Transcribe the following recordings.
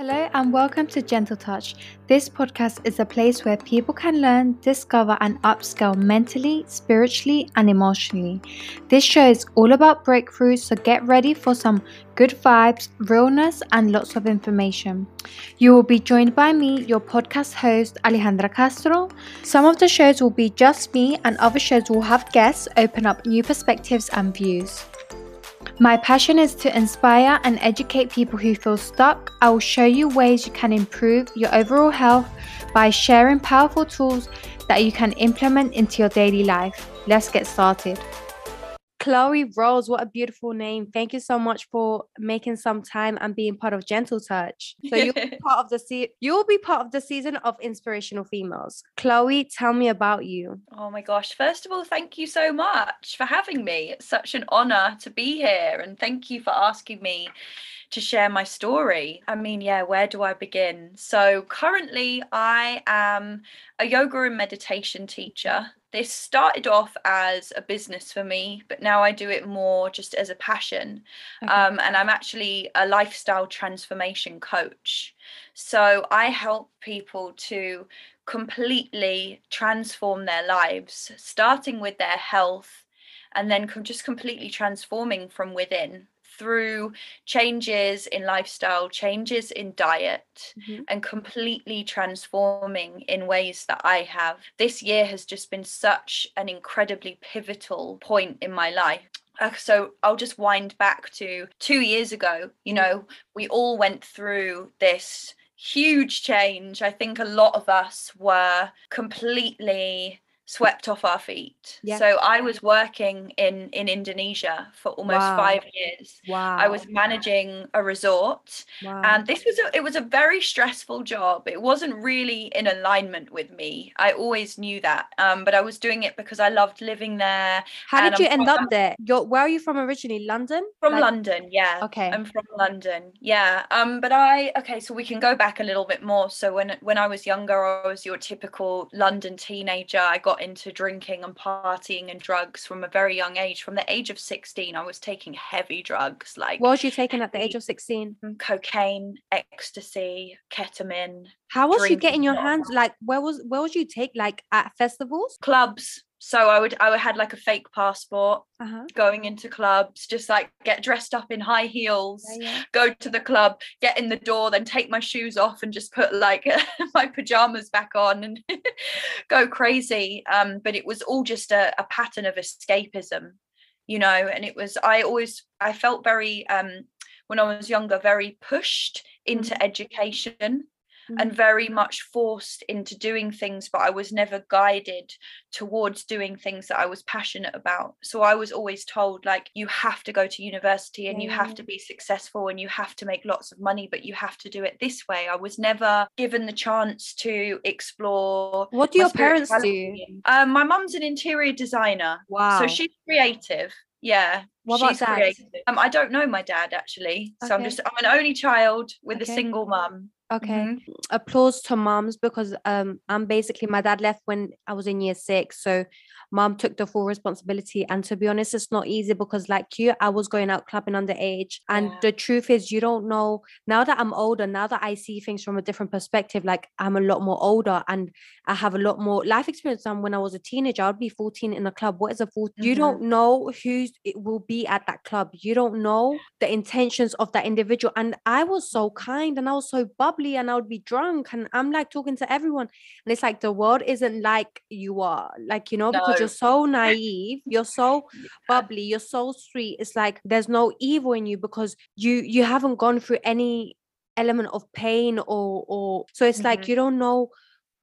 Hello and welcome to Gentle Touch. This podcast is a place where people can learn, discover, and upscale mentally, spiritually, and emotionally. This show is all about breakthroughs, so get ready for some good vibes, realness, and lots of information. You will be joined by me, your podcast host, Alejandra Castro. Some of the shows will be just me, and other shows will have guests open up new perspectives and views. My passion is to inspire and educate people who feel stuck. I will show you ways you can improve your overall health by sharing powerful tools that you can implement into your daily life. Let's get started. Chloe Rose, what a beautiful name. Thank you so much for making some time and being part of Gentle Touch. So you'll be part of the se- you'll be part of the season of inspirational females. Chloe, tell me about you. Oh my gosh. First of all, thank you so much for having me. It's such an honor to be here and thank you for asking me to share my story. I mean, yeah, where do I begin? So, currently, I am a yoga and meditation teacher. This started off as a business for me, but now I do it more just as a passion. Okay. Um, and I'm actually a lifestyle transformation coach. So, I help people to completely transform their lives, starting with their health and then just completely transforming from within through changes in lifestyle, changes in diet, mm-hmm. and completely transforming in ways that I have. This year has just been such an incredibly pivotal point in my life. Uh, so I'll just wind back to two years ago. You know, we all went through this huge change. I think a lot of us were completely swept off our feet. Yeah. So I was working in in Indonesia for almost wow. 5 years. Wow. I was managing a resort wow. and this was a, it was a very stressful job. It wasn't really in alignment with me. I always knew that. Um, but I was doing it because I loved living there. How did you I'm end from, up there? You're, where are you from originally? London? From like... London, yeah. Okay. I'm from London. Yeah. Um but I okay, so we can go back a little bit more. So when when I was younger, I was your typical London teenager. I got into drinking and partying and drugs from a very young age. From the age of 16, I was taking heavy drugs like What was you taking at the age of 16? Mm. Cocaine, ecstasy, ketamine. How was you getting your hands like where was where was you take like at festivals? Clubs, so I would I had like a fake passport uh-huh. going into clubs just like get dressed up in high heels yeah, yeah. go to the club get in the door then take my shoes off and just put like my pajamas back on and go crazy um but it was all just a, a pattern of escapism you know and it was I always I felt very um when I was younger very pushed into mm-hmm. education and mm. very much forced into doing things, but I was never guided towards doing things that I was passionate about. So I was always told, like, you have to go to university and you have to be successful and you have to make lots of money, but you have to do it this way. I was never given the chance to explore. What do your parents do? Um, my mum's an interior designer. Wow. So she's creative. Yeah. What she's about dad? Creative. Um, I don't know my dad actually. So I'm just I'm an only child with okay. a single mum. Okay. Mm-hmm. Applause to moms because um I'm basically my dad left when I was in year six. So mom took the full responsibility. And to be honest, it's not easy because like you, I was going out clubbing underage. And yeah. the truth is you don't know now that I'm older, now that I see things from a different perspective, like I'm a lot more older and I have a lot more life experience than when I was a teenager. I'd be 14 in a club. What is a 14? Mm-hmm. You don't know who it will be at that club. You don't know the intentions of that individual. And I was so kind and I was so bubbly bubbly and I would be drunk and I'm like talking to everyone. And it's like the world isn't like you are, like, you know, no. because you're so naive, you're so bubbly, you're so sweet. It's like there's no evil in you because you you haven't gone through any element of pain or or so it's mm-hmm. like you don't know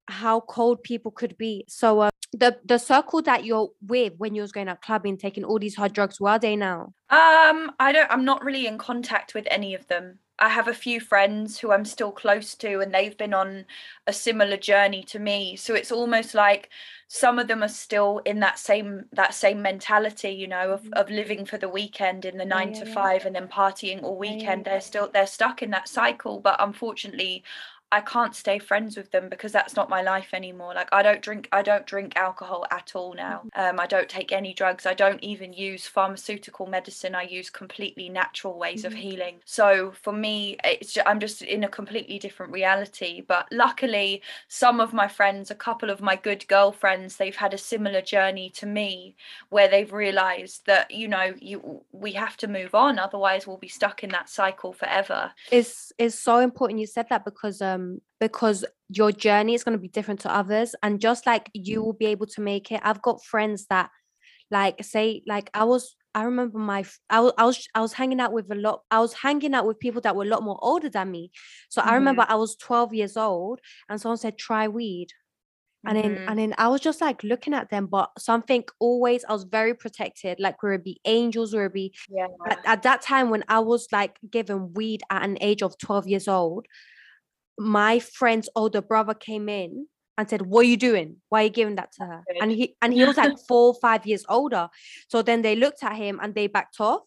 how cold people could be. So uh, the the circle that you're with when you was going out clubbing, taking all these hard drugs, where are they now? Um, I don't. I'm not really in contact with any of them. I have a few friends who I'm still close to, and they've been on a similar journey to me. So it's almost like some of them are still in that same that same mentality, you know, of, mm-hmm. of living for the weekend in the nine yeah, to five yeah. and then partying all weekend. They're still they're stuck in that cycle. But unfortunately, I can't stay friends with them because that's not my life anymore. Like I don't drink I don't drink alcohol at all now. Mm-hmm. Um I don't take any drugs. I don't even use pharmaceutical medicine. I use completely natural ways of Mhm. healing. So for me it's ju- I'm just in a completely different reality, but luckily some of my friends, a couple of my good girlfriends, they've had a similar journey to me where they've realized that you know you we have to move on otherwise we'll be stuck in that cycle forever. it's it's so important you said that because um because your journey is going to be different to others and just like you will be able to make it i've got friends that like say like i was i remember my I I was i was hanging out with a lot i was hanging out with people that were a lot more older than me so i remember i was 12 years old and someone said try weed and then Mhm. and then I was just like looking at them, but something always I was very protected. Like we would be angels, we would be yeah. at, at that time when I was like given weed at an age of 12 years old, my friend's older brother came in and said, What are you doing? Why are you giving that to her? And he and he was like four or five years older. So then they looked at him and they backed off.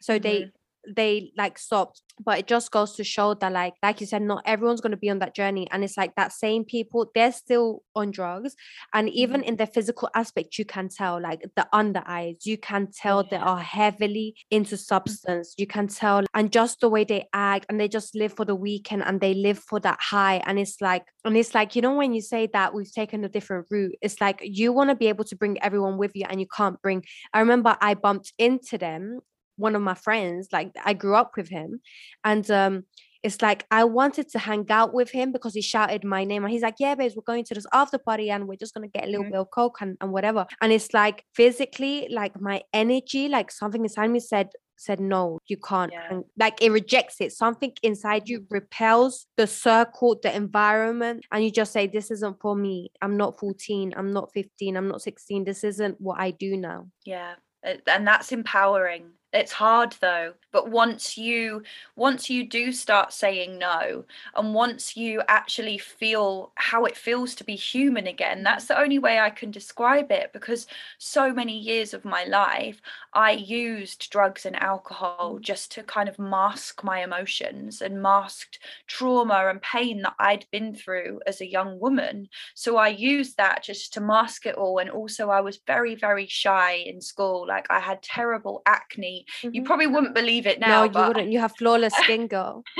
So they mm-hmm. They like stopped. But it just goes to show that like like you said, not everyone's gonna be on that journey. And it's like that same people, they're still on drugs. And even mm-hmm. in the physical aspect, you can tell like the under eyes, you can tell they are heavily into mm-hmm. substance. You can tell and just the way they act and they just live for the weekend and they live for that high. And it's like, and it's like, you know, when you say that we've taken a different route, it's like you want to be able to bring everyone with you and you can't bring. I remember I bumped into them, one of my friends, like I grew up with him, and um it's like I wanted to hang out with him because he shouted my name and he's like, Yeah, babes, we're going to this after party and we're just gonna get a little Mhm. bit of coke and, and whatever. And it's like physically, like my energy, like something inside me said, said no, you can't. Yeah. hang-" like it rejects it. Something inside you repels the circle, the environment, and you just say, This isn't for me. I'm not 14, I'm not 15, I'm not 16. This isn't what I do now. yeah and that's empowering it's hard though but once you once you do start saying no and once you actually feel how it feels to be human again that's the only way i can describe it because so many years of my life i used drugs and alcohol Mm. just to kind of mask my emotions and masked trauma and pain that i'd been through as a young woman so i used that just to mask it all and also i was very very shy in school like i had terrible acne you Mhm. probably wouldn't believe it now. no, now you but wouldn't. You have flawless skin, girl.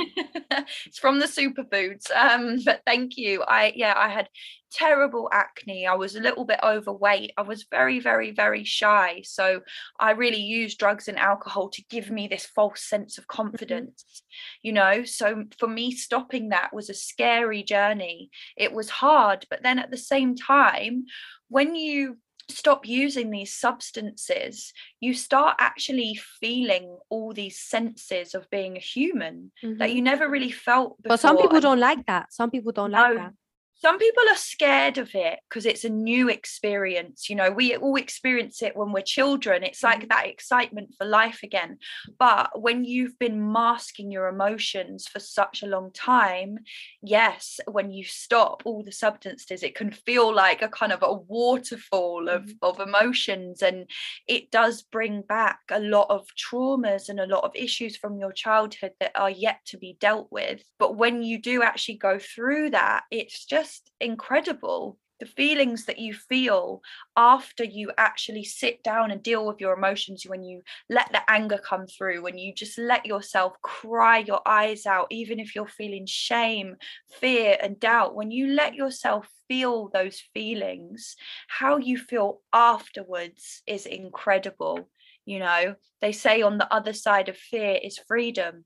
it's from the superfoods um but thank you i yeah i had terrible acne i was a little bit overweight i was very very very shy so i really used drugs and alcohol to give me this false sense of confidence you know so for me stopping that was a scary journey it was hard but then at the same time when you stop using these substances you start actually feeling all these senses of being a human that Mhm. you never really felt before. But some people don't like that. Some people don't like No, that. Some people are scared of it because it's a new experience you know we all experience it when we're children it's like Mhm. that excitement for life again but when you've been masking your emotions for such a long time yes when you stop all the substances it can feel like a kind of a waterfall of, Mhm. of emotions and it does bring back a lot of traumas and a lot of issues from your childhood that are yet to be dealt with but when you do actually go through that it's just incredible the feelings that you feel after you actually sit down and deal with your emotions when you let the anger come through when you just let yourself cry your eyes out even if you're feeling shame fear and doubt when you let yourself feel those feelings how you feel afterwards is incredible you know? They say on the other side of fear is freedom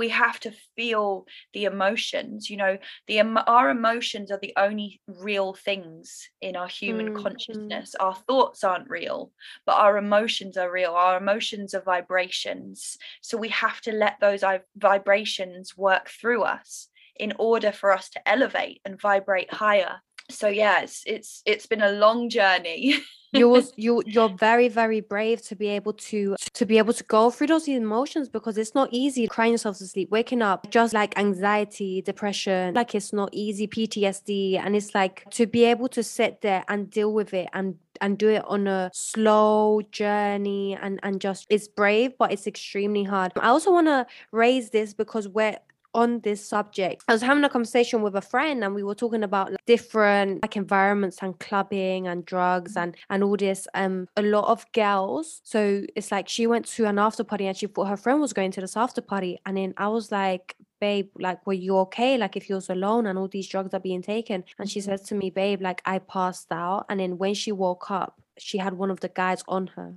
we have to feel the emotions you know the emo- our emotions are the only real things in our human Mm, mm. consciousness. Our thoughts aren't real but our emotions are real. Our emotions are vibrations. So we have to let those vi- vibrations work through us in order for us to elevate and vibrate higher so yeah it's it's it's been a long journey. You was you you're very very brave to be able to to be able to go through those emotions because it's not easy crying yourself to sleep waking up just like anxiety depression like it's not easy ptsd and it's like to be able to sit there and deal with it and and do it on a slow journey and and just it's brave but it's extremely hard. I also want to raise this because we're on this subject. I was having a conversation with a friend and we were talking about like, different like environments and clubbing and drugs and and all this. Um a lot of girls. So it's like she went to an after party and she thought her friend was going to this after party. And then I was like, babe, like, were you okay? Like, if you was alone and all these drugs are being taken. And she says to me, babe, like, I passed out. And then when she woke up, she had one of the guys on her.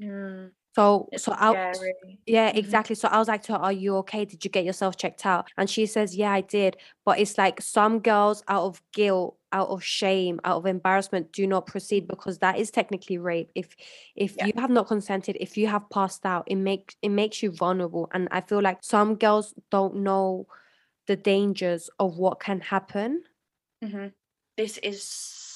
Mm, So, it's so I, yeah, Mhm. exactly. So I was like to her, Are you okay? Did you get yourself checked out? And she says, Yeah, I did. But it's like some girls, out of guilt, out of shame, out of embarrassment, do not proceed because that is technically rape. If if Yeah. you have not consented, if you have passed out, it makes it makes you vulnerable. And I feel like some girls don't know the dangers of what can happen. hmm This is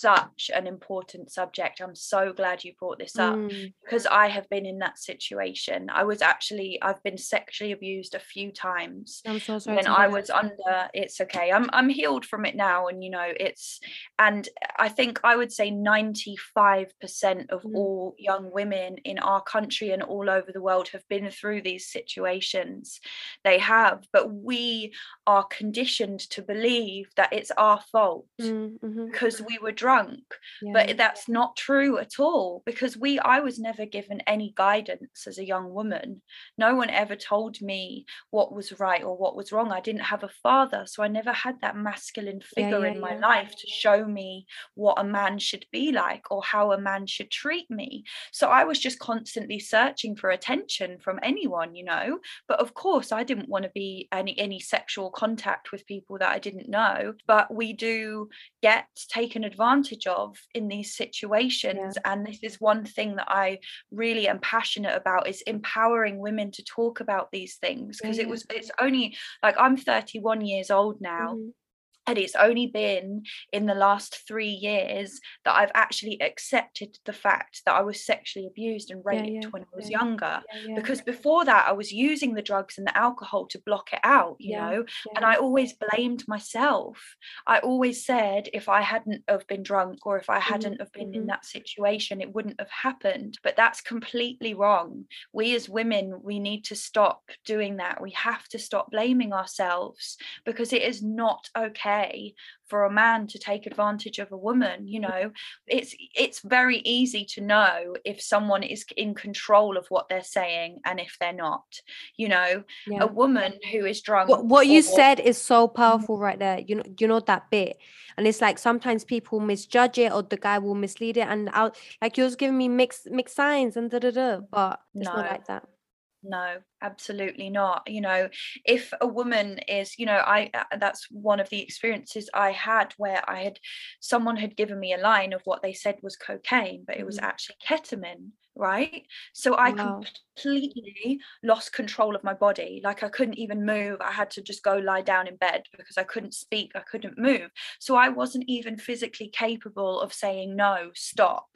such an important subject. I'm so glad you brought this up Mm, because I have been in that situation. I was actually I've been sexually abused a few times I'm so sorry. when I was under it's okay. I'm I'm healed from it now and you know it's and I think I would say 95% of Mm. all young women in our country and all over the world have been through these situations. They have, but we are conditioned to believe that it's our fault Mm, mhm, because we were drunk yeah. but that's not true at all because we i was never given any guidance as a young woman no one ever told me what was right or what was wrong i didn't have a father so i never had that masculine Yeah, figure yeah, in my yeah. life to show me what a man should be like or how a man should treat me so i was just constantly searching for attention from anyone you know but of course i didn't want to be any any sexual contact with people that i didn't know but we do get taken advantage of in these situations and this is one thing that i really am passionate about is empowering women to talk about these things because yeah. it was it's only like i'm 31 years old now Mhm. And it's only been in the last three years that I've actually accepted the fact that I was sexually abused and raped yeah, when I was yeah. younger. Yeah, yeah, Because before that, I was using the drugs and the alcohol to block it out, you Yeah, know, and. I always blamed myself. I always said if I hadn't have been drunk or if I mm-hmm, hadn't have been in mm-hmm. that situation, it wouldn't have happened. But that's completely wrong. We as women, we need to stop doing that. We have to stop blaming ourselves because it is not okay for a man to take advantage of a woman you know? It's it's very easy to know if someone is in control of what they're saying and if they're not you know? Yeah. a woman who is drunk what, what you said is so mm-hmm. powerful right there you know you know that bit. And it's like sometimes people misjudge it or the guy will mislead it and out like you was giving me mixed mixed signs and da da da but it's not like that no absolutely not. You know if a woman is you know i uh, that's one of the experiences i had where i had someone had given me a line of what they said was cocaine but it was Mhm. actually ketamine right? So i Wow. completely lost control of my body. Like i couldn't even move. I had to just go lie down in bed because i couldn't speak. I couldn't move. So i wasn't even physically capable of saying no stop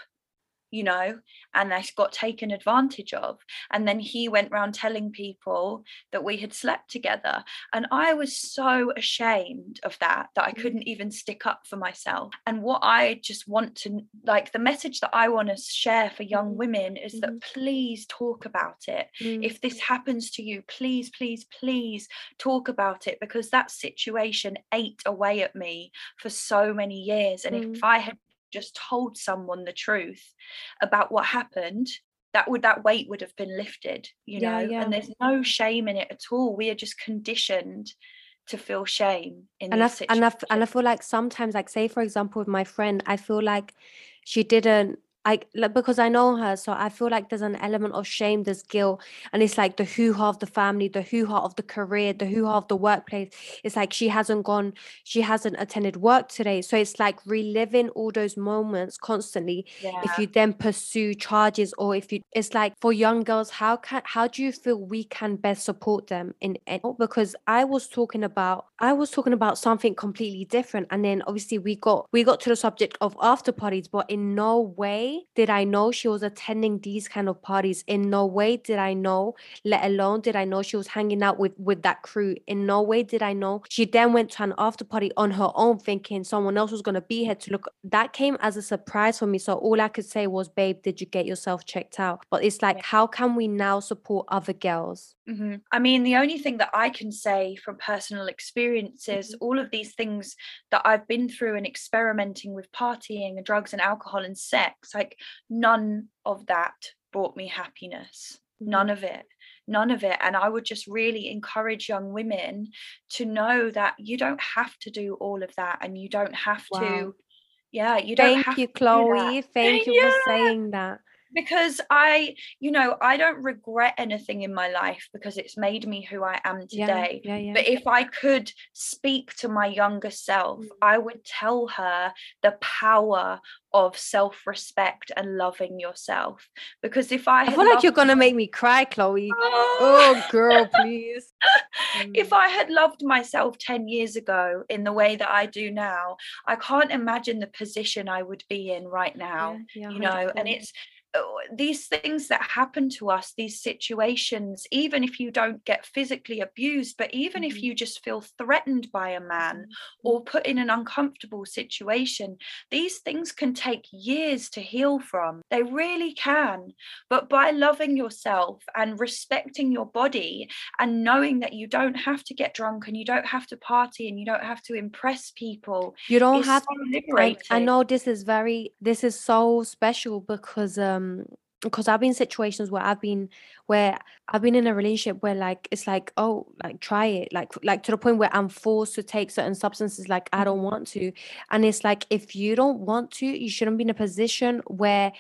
you know and I got taken advantage of and then he went round telling people that we had slept together and i was so ashamed of that that i Mhm. couldn't even stick up for myself and what i just want to like the message that i want to share for young Mhm. women is Mhm. that please talk about it Mm, if this happens to you please please please talk about it because that situation ate away at me for so many years and Mm. if i had just told someone the truth about what happened that would that weight would have been lifted you know yeah. and there's no shame in it at all we are just conditioned to feel shame in and I, and I, and I feel like sometimes like say for example with my friend I feel like she didn't I like because I know her so I feel like there's an element of shame there's guilt and it's like the hoo-ha of the family the hoo-ha of the career the hoo-ha of the workplace. It's like she hasn't gone she hasn't attended work today. So it's like reliving all those moments constantly. Yeah. if you then pursue charges or if you it's like for young girls how can how do you feel we can best support them in in- because i was talking about i was talking about something completely different and then obviously we got we got to the subject of after parties but in no way way did I know she was attending these kind of parties. In no way did I know, let alone did I know she was hanging out with with that crew. In no way did I know. She then went to an after party on her own, thinking someone else was gonna be here to look. That came as a surprise for me. So all I could say was, "Babe, did you get yourself checked out?" But it's like, how can we now support other girls? Mm-hmm. I mean, the only thing that I can say from personal experiences, mm-hmm. all of these things that I've been through and experimenting with partying and drugs and alcohol and sex, like none of that brought me happiness. None mm. of it. None of it. And I would just really encourage young women to know that you don't have to do all of that and you don't have wow. to. Yeah, you don't Thank you, Chloe. Thank you yeah. for saying that because I, you know, I don't regret anything in my life because it's made me who I am today. Yeah, yeah, yeah. But if I could speak to my younger self, mm. I would tell her the power of self-respect and loving yourself. Because if I, I feel like you're gonna make me cry, Chloe. Oh, oh girl, please. if mm. I had loved myself 10 years ago in the way that I do now, I can't imagine the position I would be in right now. you know, and it's these things that happen to us, these situations, even if you don't get physically abused, but even mm-hmm. if you just feel threatened by a man mm-hmm. or put in an uncomfortable situation, these things can take years to heal from. They really can. But by loving yourself and respecting your body and knowing that you don't have to get drunk and you don't have to party and you don't have to impress people, you don't have so I, I know this is very, this is so special because, um, um because I've been in situations where I've been where I've been in a relationship where like it's like oh like try it like like to the point where I'm forced to take certain substances like I don't mm-hmm. want to and it's like if you don't want to you shouldn't be in a position where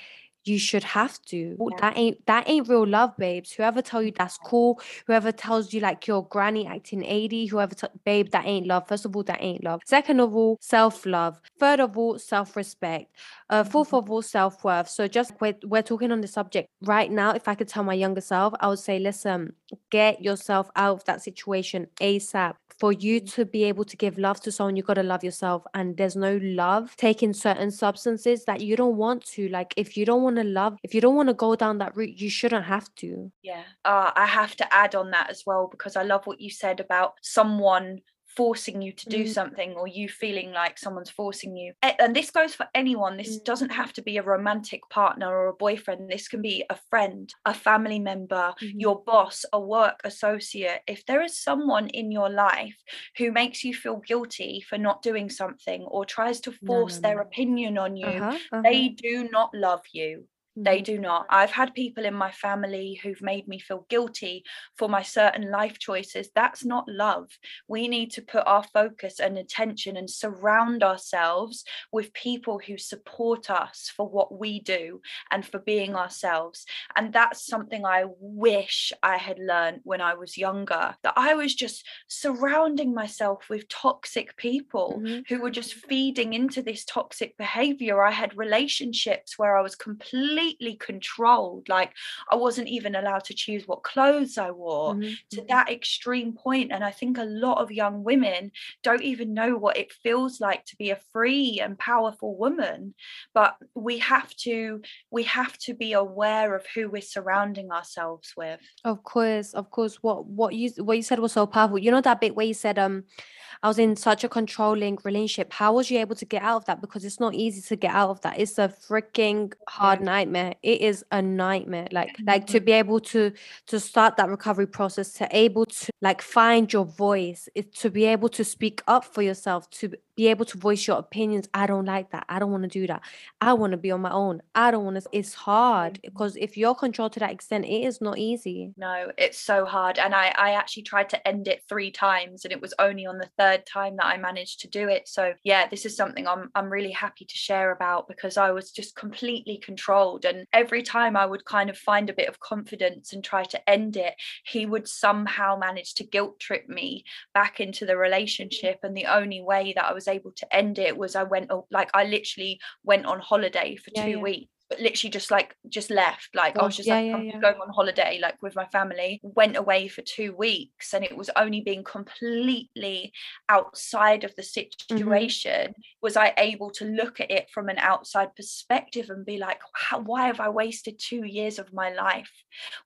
you should have to. Yeah. That ain't that ain't real love, babes. Whoever tell you that's cool, whoever tells you like your granny acting 80, whoever t- babe, that ain't love. First of all, that ain't love. Second of all, self-love. Third of all, self-respect. Uh, fourth mm-hmm. of all, self-worth. So just we're, we're talking on the subject right now. If I could tell my younger self, I would say, listen, get yourself out of that situation ASAP for you mm. to be able to give love to someone, you got to love yourself. And there's no love taking certain substances that you don't want to. Like, if you don't want to love, if you don't want to go down that route, you shouldn't have to. Yeah. Uh, I have to add on that as well because I love what you said about someone forcing you to do mm. something or you feeling like someone's forcing you and this goes for anyone this mm. doesn't have to be a romantic partner or a boyfriend this can be a friend a family member mm-hmm. your boss a work associate if there is someone in your life who makes you feel guilty for not doing something or tries to force no, no, no. their opinion on you uh-huh, uh-huh. they do not love you they mm-hmm. do not. I've had people in my family who've made me feel guilty for my certain life choices. That's not love. We need to put our focus and attention and surround ourselves with people who support us for what we do and for being ourselves. And that's something I wish I had learned when I was younger that I was just surrounding myself with toxic people mm-hmm. who were just feeding into this toxic behavior. I had relationships where I was completely completely controlled like i wasn't even allowed to choose what clothes i wore mm-hmm. to mm-hmm. that extreme point. point and i think a lot of young women don't even know what it feels like to be a free and powerful woman but we have to we have to be aware of who we're surrounding ourselves with of course of course what what you what you said was so powerful you know that bit where you said um I was in such a controlling relationship. How was you able to get out of that? Because it's not easy to get out of that. It's a freaking hard nightmare. It is a nightmare. Like like to be able to to start that recovery process, to able to like find your voice, it, to be able to speak up for yourself, to be able to voice your opinions. I don't like that. I don't want to do that. I want to be on my own. I don't want to. It's hard mm-hmm. because if you're controlled to that extent, it is not easy. No, it's so hard. And I I actually tried to end it three times, and it was only on the third third time that I managed to do it. So yeah, this is something I'm I'm really happy to share about because I was just completely controlled and every time I would kind of find a bit of confidence and try to end it, he would somehow manage to guilt trip me back into the relationship and the only way that I was able to end it was I went oh, like I literally went on holiday for yeah, 2 yeah. weeks but literally just like just left like i was just yeah, like yeah, I'm yeah. going on holiday like with my family went away for two weeks and it was only being completely outside of the Mm-hmm. situation was i able to look at it from an outside perspective and be like How, why have i wasted two years of my life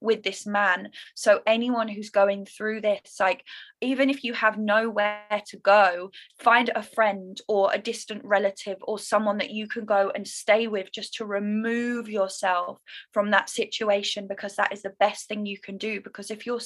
with this man so anyone who's going through this like even if you have nowhere to go find a friend or a distant relative or someone that you can go and stay with just to remove yourself from that situation because that is the best thing you can do because if you're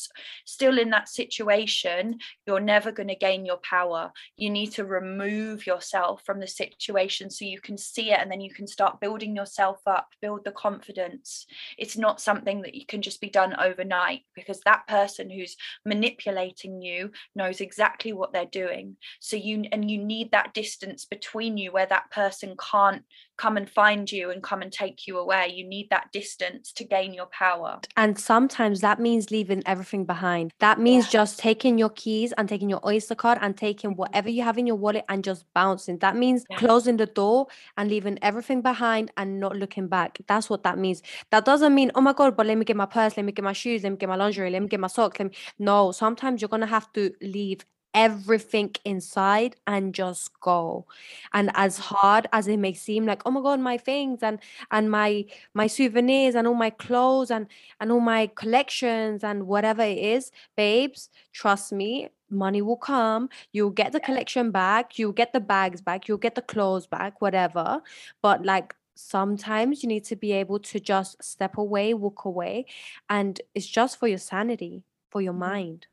still in that situation you're never going to gain your power. You need to remove yourself from the situation so you can see it and then you can start building yourself up build the confidence. It's not something that you can just be done overnight because that person who's manipulating you knows exactly what they're doing. So you and you need that distance between you where that person can't come and find you and come and take you away you need that distance to gain your power And sometimes that means leaving everything behind. That means Yeah. just taking your keys and taking your Oyster card and taking whatever you have in your wallet and just bouncing. That means Yeah. closing the door and leaving everything behind and not looking back. That's what that means. That doesn't mean, oh my God, but let me get my purse, let me get my shoes, let me get my lingerie, let me get my socks. Let me... No, sometimes you're going to have to leave everything inside and just go. And as hard as it may seem like oh my god my things and and my my souvenirs and all my clothes and and all my collections and whatever it is babes trust me money will come. You'll get the collection back you'll get the bags back you'll get the clothes back whatever. But like sometimes you need to be able to just step away walk away and it's just for your sanity for your Mhm. mind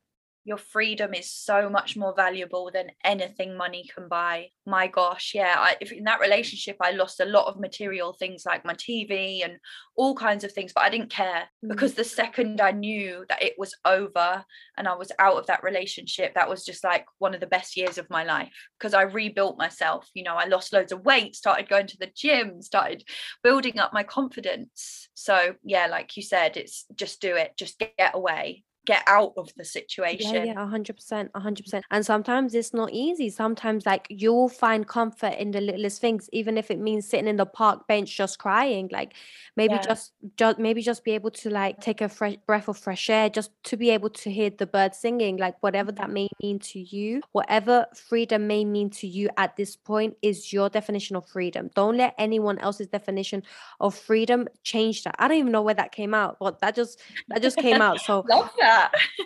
your freedom is so much more valuable than anything money can buy. My gosh yeah I, if in that relationship i lost a lot of material things like my tv and all kinds of things but i didn't care Mm. because the second i knew that it was over and i was out of that relationship that was just like one of the best years of my life because i rebuilt myself you know i lost loads of weight started going to the gym started building up my confidence. So yeah like you said it's just do it just get away get out of the situation Yeah, yeah, a hundred percent, a hundred percent. And sometimes it's not easy. Sometimes like you'll find comfort in the littlest things, even if it means sitting in the park bench just crying. Like maybe Yeah. just just maybe just be able to like take a fresh breath of fresh air, just to be able to hear the birds singing, like whatever that mm-hmm. may mean to you, whatever freedom may mean to you at this point is your definition of freedom. Don't let anyone else's definition of freedom change that. I don't even know where that came out, but that just that just came out. So love that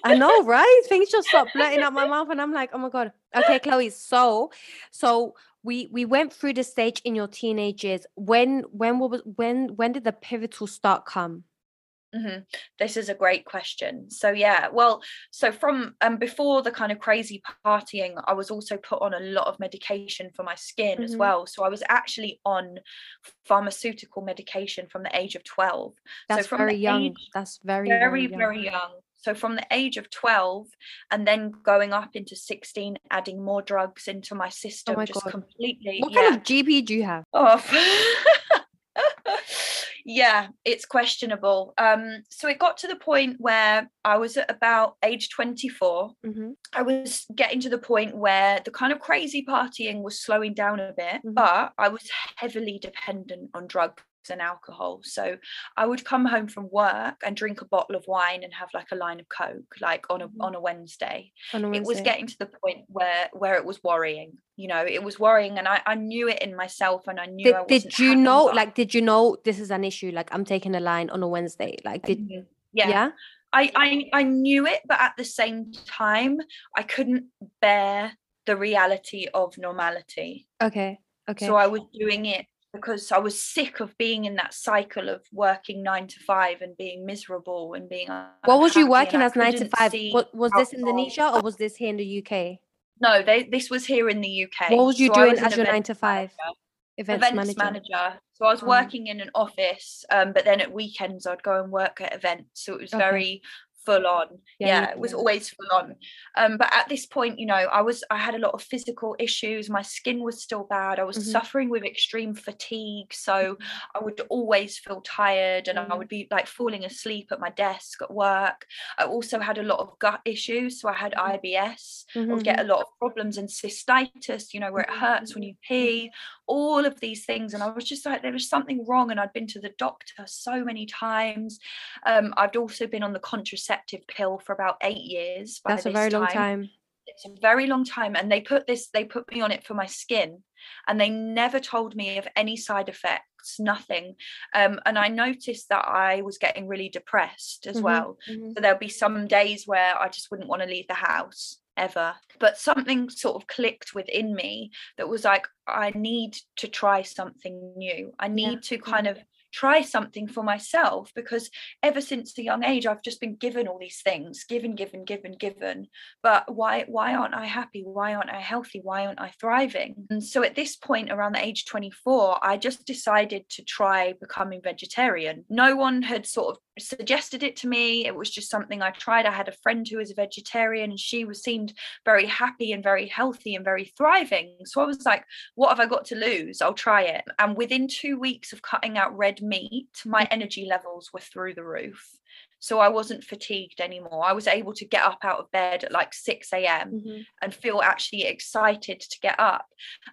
I know, right? Things just stop blurting out my mouth, and I'm like, oh my god. Okay, Chloe. So, so we we went through the stage in your teenage years. When when was when when did the pivotal start come? Mhm. This is a great question. So yeah, well, so from um before the kind of crazy partying, I was also put on a lot of medication for my skin as Mhm. well. So I was actually on pharmaceutical medication from the age of 12. That's so from very young. age That's very very very young. very young. So from the age of 12 and then going up into 16 adding more drugs into my system Oh my just God. completely What yeah kind of GP do you have? off. yeah, it's questionable. Um, so it got to the point where I was at about age 24. Mhm. I was getting to the point where the kind of crazy partying was slowing down a bit, Mhm. but I was heavily dependent on drugs and alcohol. So I would come home from work and drink a bottle of wine and have like a line of coke, like on a Mhm. on a Wednesday On a it was getting to the point where where it was worrying you know it was worrying and i, I knew it in myself and i knew I Did, wasn't did you know? Like, did you know this is an issue? Like, I'm taking a line on a Wednesday. Like, did Mhm. yeah, yeah? I, I i knew it but at the same time i couldn't bear the reality of normality Okay. Okay. so i was doing it because i was sick of being in that cycle of working nine to five and being miserable and being what was you working as nine to five? What was this. Indonesia or was this here in the UK? no they this was here in the uk What was you So doing an as your nine to five? Events, events manager. manager. So I was Oh. working in an office, um, but then at weekends I'd go and work at events. So it was Okay. very full on. Yeah, Yeah, it was always full on. Um but at this point you know i was i had a lot of physical issues. My skin was still bad. I was Mhm. suffering with extreme fatigue. So i would always feel tired and i Mhm. would be like falling asleep at my desk at work. I also had a lot of gut issues. So i had ibs I Mhm, would get a lot of problems and cystitis, you know, where it hurts when you pee, all of these things. And I was just like, there was something wrong. And I'd been to the doctor so many times. Um, I'd also been on the contraceptive pill for about eight years. That's a very long time. It's a very long time. And they put this, they put me on it for my skin. And they never told me of any side effects, nothing. Um, and I noticed that I was getting really depressed as Mhm, well. mhm. So there'll be some days where I just wouldn't want to leave the house ever. But something sort of clicked within me that was like, I need to try something new. I need to kind mm. of try something for myself because ever since a young age I've just been given all these things given given given given. But why why aren't I happy? Why aren't I healthy? Why aren't I thriving? And so at this point around the age 24 I just decided to try becoming vegetarian. No one had sort of suggested it to me. It was just something I tried. I had a friend who was a vegetarian and she was seemed very happy and very healthy and very thriving. So I was like what have I got to lose? I'll try it. And within 2 weeks of cutting out red meat my energy levels were through the roof so I wasn't fatigued anymore. I was able to get up out of bed at like 6 a.m. Mhm. and feel actually excited to get up.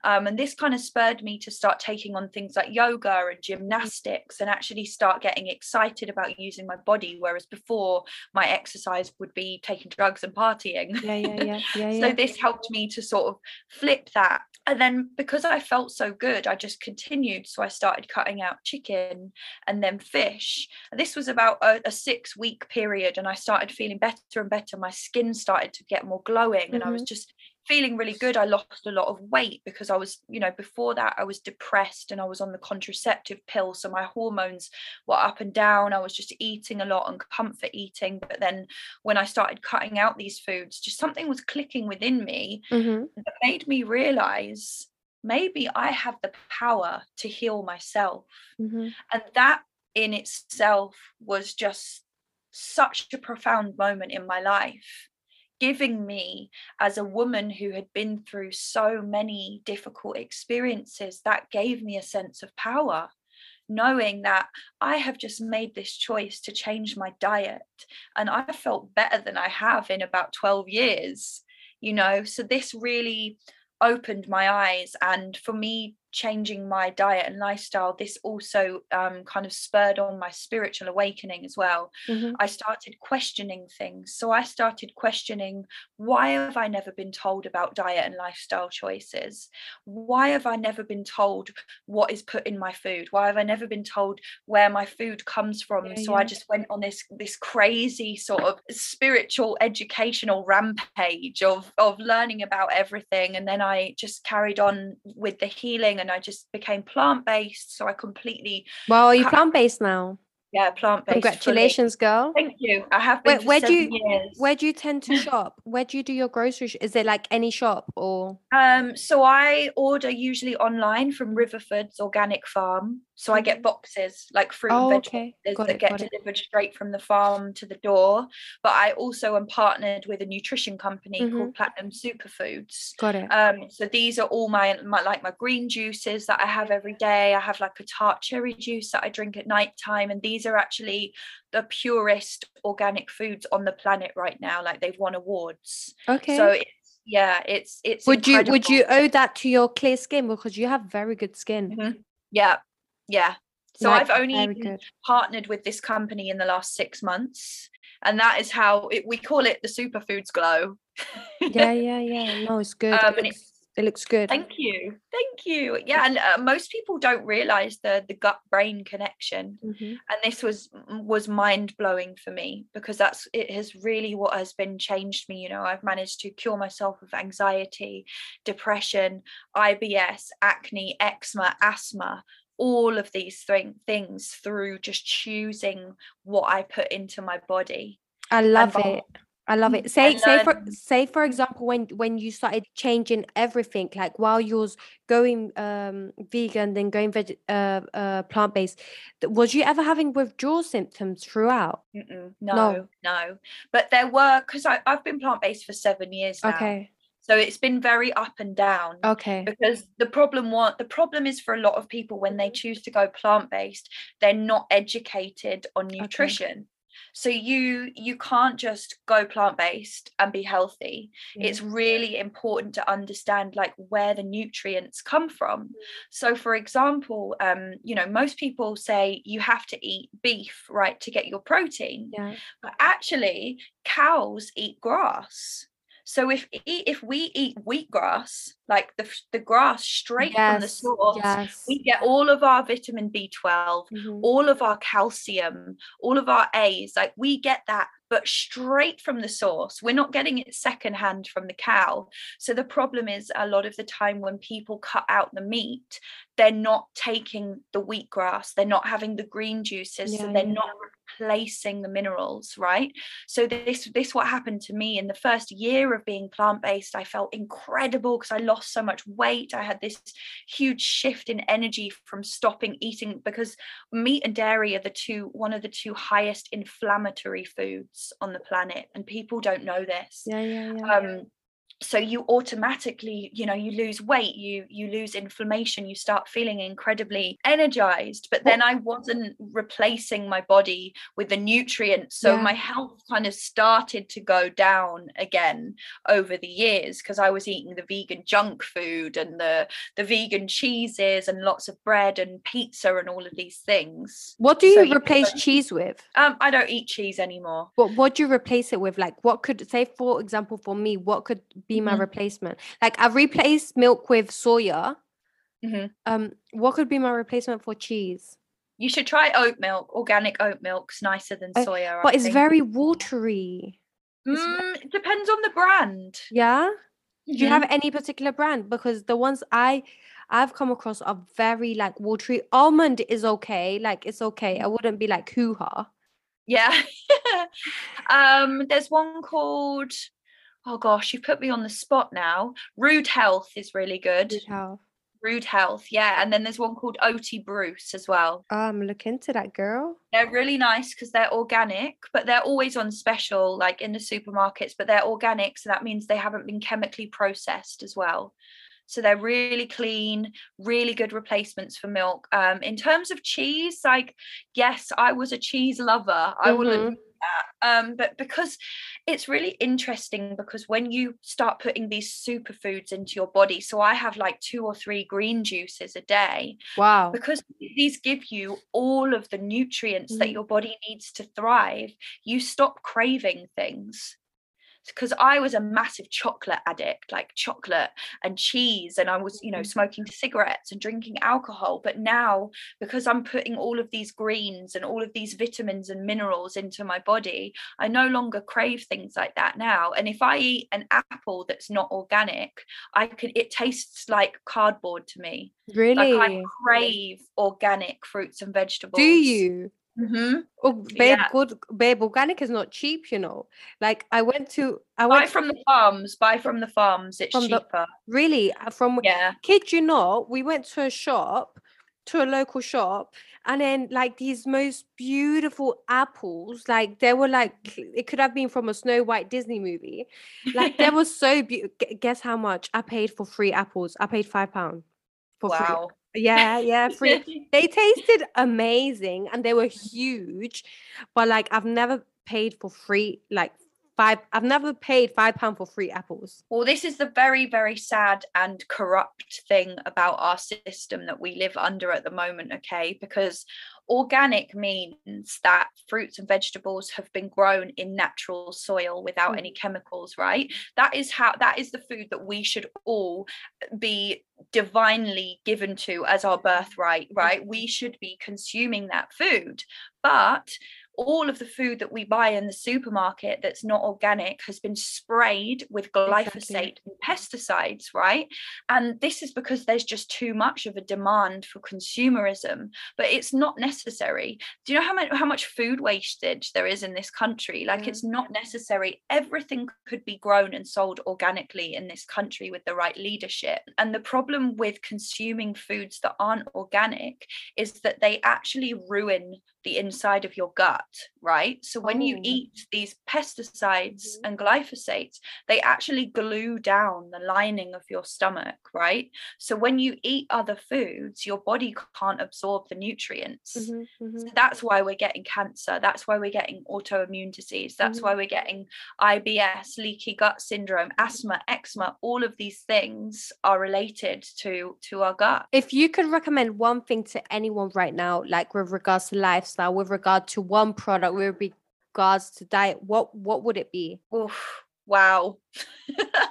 Um, and this kind of spurred me to start taking on things like yoga and gymnastics and actually start getting excited about using my body. Whereas before, my exercise would be taking drugs and partying. Yeah, yeah, yeah, yeah, so yeah. this helped me to sort of flip that and then because i felt so good i just continued so i started cutting out chicken and then fish. This was about a, a six week period and i started feeling better and better. My skin started to get more glowing and i was mm-hmm. just feeling really good i lost a lot of weight because i was you know before that i was depressed and i was on the contraceptive pill so my hormones were up and down i was just eating a lot and comfort eating but then when i started cutting out these foods just something was clicking within me Mhm. that made me realize maybe I have the power to heal myself. Mhm. And that in itself was just such a profound moment in my life, giving me, as a woman who had been through so many difficult experiences, that gave me a sense of power. Knowing that I have just made this choice to change my diet, and I felt better than I have in about 12 years you know so this really opened my eyes and for me changing my diet and lifestyle this also um, kind of spurred on my spiritual awakening as well. Mhm. i started questioning things. So i started questioning why have i never been told about diet and lifestyle choices? Why have i never been told what is put in my food? Why have i never been told where my food comes from? Yeah, so i just went on this this crazy sort of spiritual educational rampage of of learning about everything. And then i just carried on with the healing and i just became plant-based so i completely Well, are you cut- plant based now? yeah plant-based fully. Congratulations, girl. thank you i have been Where, where do you years where do you tend to shop? Where do you do your grocery? Sh- is it like any shop or? Um, so I order usually online from Riverford's Organic Farm. So I get boxes like fruit and Oh, vegetables okay. That it. get Got it. delivered straight from the farm to the door. But I also am partnered with a nutrition company Mhm. called Platinum Superfoods. Got it. Um, so these are all my, my like my green juices that I have every day. I have like a tart cherry juice that I drink at night time, and these are actually the purest organic foods on the planet right now. Like they've won awards. Okay. So it's yeah, it's it's would you would you owe that to your clear skin because you have very good skin? Mhm. Yeah, yeah. So Like, I've only very been good. partnered with this company in the last six months, and that is how it, we call it the superfoods glow. Yeah, yeah, yeah. No, it's good. Um, it, looks, it looks good. Thank you, thank you. Yeah, and uh, most people don't realize the the gut brain connection. Mhm. and this was was mind blowing for me because that's it has really what has been changed me you know i've managed to cure myself of anxiety depression ibs acne eczema asthma all of these thing, things through just choosing what i put into my body I love it. I love it. Say I say for say for example when when you started changing everything, like while you was going um vegan, then going veg uh uh plant-based, was you ever having withdrawal symptoms throughout? No. no, no. But there were because I've been plant-based for seven years now. Okay. So it's been very up and down. Okay. because the problem what the problem is for a lot of people when they choose to go plant-based they're not educated on nutrition Okay. so you you can't just go plant-based and be healthy Yeah. it's really important to understand like where the nutrients come from so for example um you know most people say you have to eat beef right to get your protein Yeah. but actually cows eat grass so if if we eat wheatgrass like the the grass straight from the source Yes. we get all of our vitamin b12 Mhm. all of our calcium all of our a's like we get that but straight from the source we're not getting it secondhand from the cow so the problem is a lot of the time when people cut out the meat they're not taking the wheatgrass they're not having the green juices so they're yeah. not replacing the minerals right so this this what happened to me in the first year of being plant-based i felt incredible because i lost so much weight i had this huge shift in energy from stopping eating because meat and dairy are the two one of the two highest inflammatory foods on the planet and people don't know this Yeah, yeah, yeah. um so you automatically you know you lose weight you you lose inflammation you start feeling incredibly energized but then i wasn't replacing my body with the nutrients so Yeah. my health kind of started to go down again over the years because i was eating the vegan junk food and the the vegan cheeses and lots of bread and pizza and all of these things What do you you replace don't- cheese with? um i don't eat cheese anymore What what do you replace it with? Like what could say for example for me, what could be my Mhm. replacement? Like I've replaced milk with soya. Mhm. Um, what could be my replacement for cheese? you should try oat milk organic oat milk's nicer than Uh, soya I But it's think. very watery. Mm, it depends on the brand. Yeah. Do you Mhm. have any particular brand? Because the ones I I've come across are very like watery. Almond is okay, like it's okay. I wouldn't be like hoo ha. Yeah. um, there's one called oh gosh, you put me on the spot now. Rude Health is really good. Good health. Rude Health, yeah. And then there's one called Oti Bruce as well. Um, look into that girl. They're really nice because they're organic, but they're always on special, like in the supermarkets, but they're organic. So that means they haven't been chemically processed as well. So they're really clean, really good replacements for milk. Um, in terms of cheese, like, yes, I was a cheese lover. I will that. Um, but because it's really interesting because when you start putting these superfoods into your body, so I have like two or three green juices a day, Wow. because these give you all of the nutrients that Mhm. your body needs to thrive you stop craving things because i was a massive chocolate addict like chocolate and cheese and i was you know Mhm. smoking cigarettes and drinking alcohol but now because i'm putting all of these greens and all of these vitamins and minerals into my body i no longer crave things like that now and if i eat an apple that's not organic i can it tastes like cardboard to me Really? like I crave organic fruits and vegetables. Do you? Mm-hmm. Oh, babe, Yeah. good babe. Organic is not cheap, you know. Like I went to, I Buy went from the farms. Buy from the farms. It's From the- cheaper. really uh, from Yeah. kid you not, we went to a shop, to a local shop, and then like these most beautiful apples, like they were like it could have been from a Snow White Disney movie. Like they were so beautiful. Guess how much I paid for three apples? I paid five pound for wow. Yeah, yeah, free. they tasted amazing and they were huge, but like I've never paid for free like five. I've never paid five pound for free apples. Well, this is the very, very sad and corrupt thing about our system that we live under at the moment, okay? Because organic means that fruits and vegetables have been grown in natural soil without mm. any chemicals, right? That is how that is the food that we should all be divinely given to as our birthright, right? We should be consuming that food. But all of the food that we buy in the supermarket that's not organic has been sprayed with glyphosate Exactly. and pesticides, right? And this is because there's just too much of a demand for consumerism, but it's not necessary. Do you know how much how much food wastage there is in this country? Like it's not necessary. Everything could be grown and sold organically in this country with the right leadership. And the problem with consuming foods that aren't organic is that they actually ruin the inside of your gut, right? So when you Oh. eat these pesticides Mhm. and glyphosates, they actually glue down the lining of your stomach, right? So when you eat other foods, your body can't absorb the nutrients. Mhm, mhm. So that's why we're getting cancer. That's why we're getting autoimmune disease. That's Mhm. why we're getting IBS, leaky gut syndrome, asthma, eczema. All of these things are related to to our gut. If you could recommend one thing to anyone right now, like with regards to lifestyle, with regard to one product, with regards to diet, what what would it be? Oof, wow.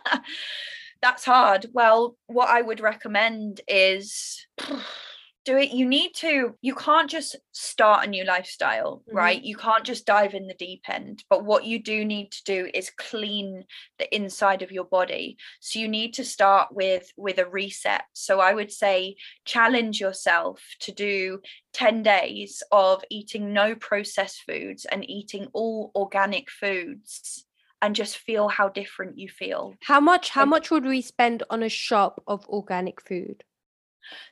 That's hard. Well, what I would recommend is do it. You need to, you can't just start a new lifestyle, Mhm. right? You can't just dive in the deep end. But what you do need to do is clean the inside of your body. So you need to start with with a reset. So I would say challenge yourself to do 10 days of eating no processed foods and eating all organic foods and just feel how different you feel. How much how much would we spend on a shop of organic food?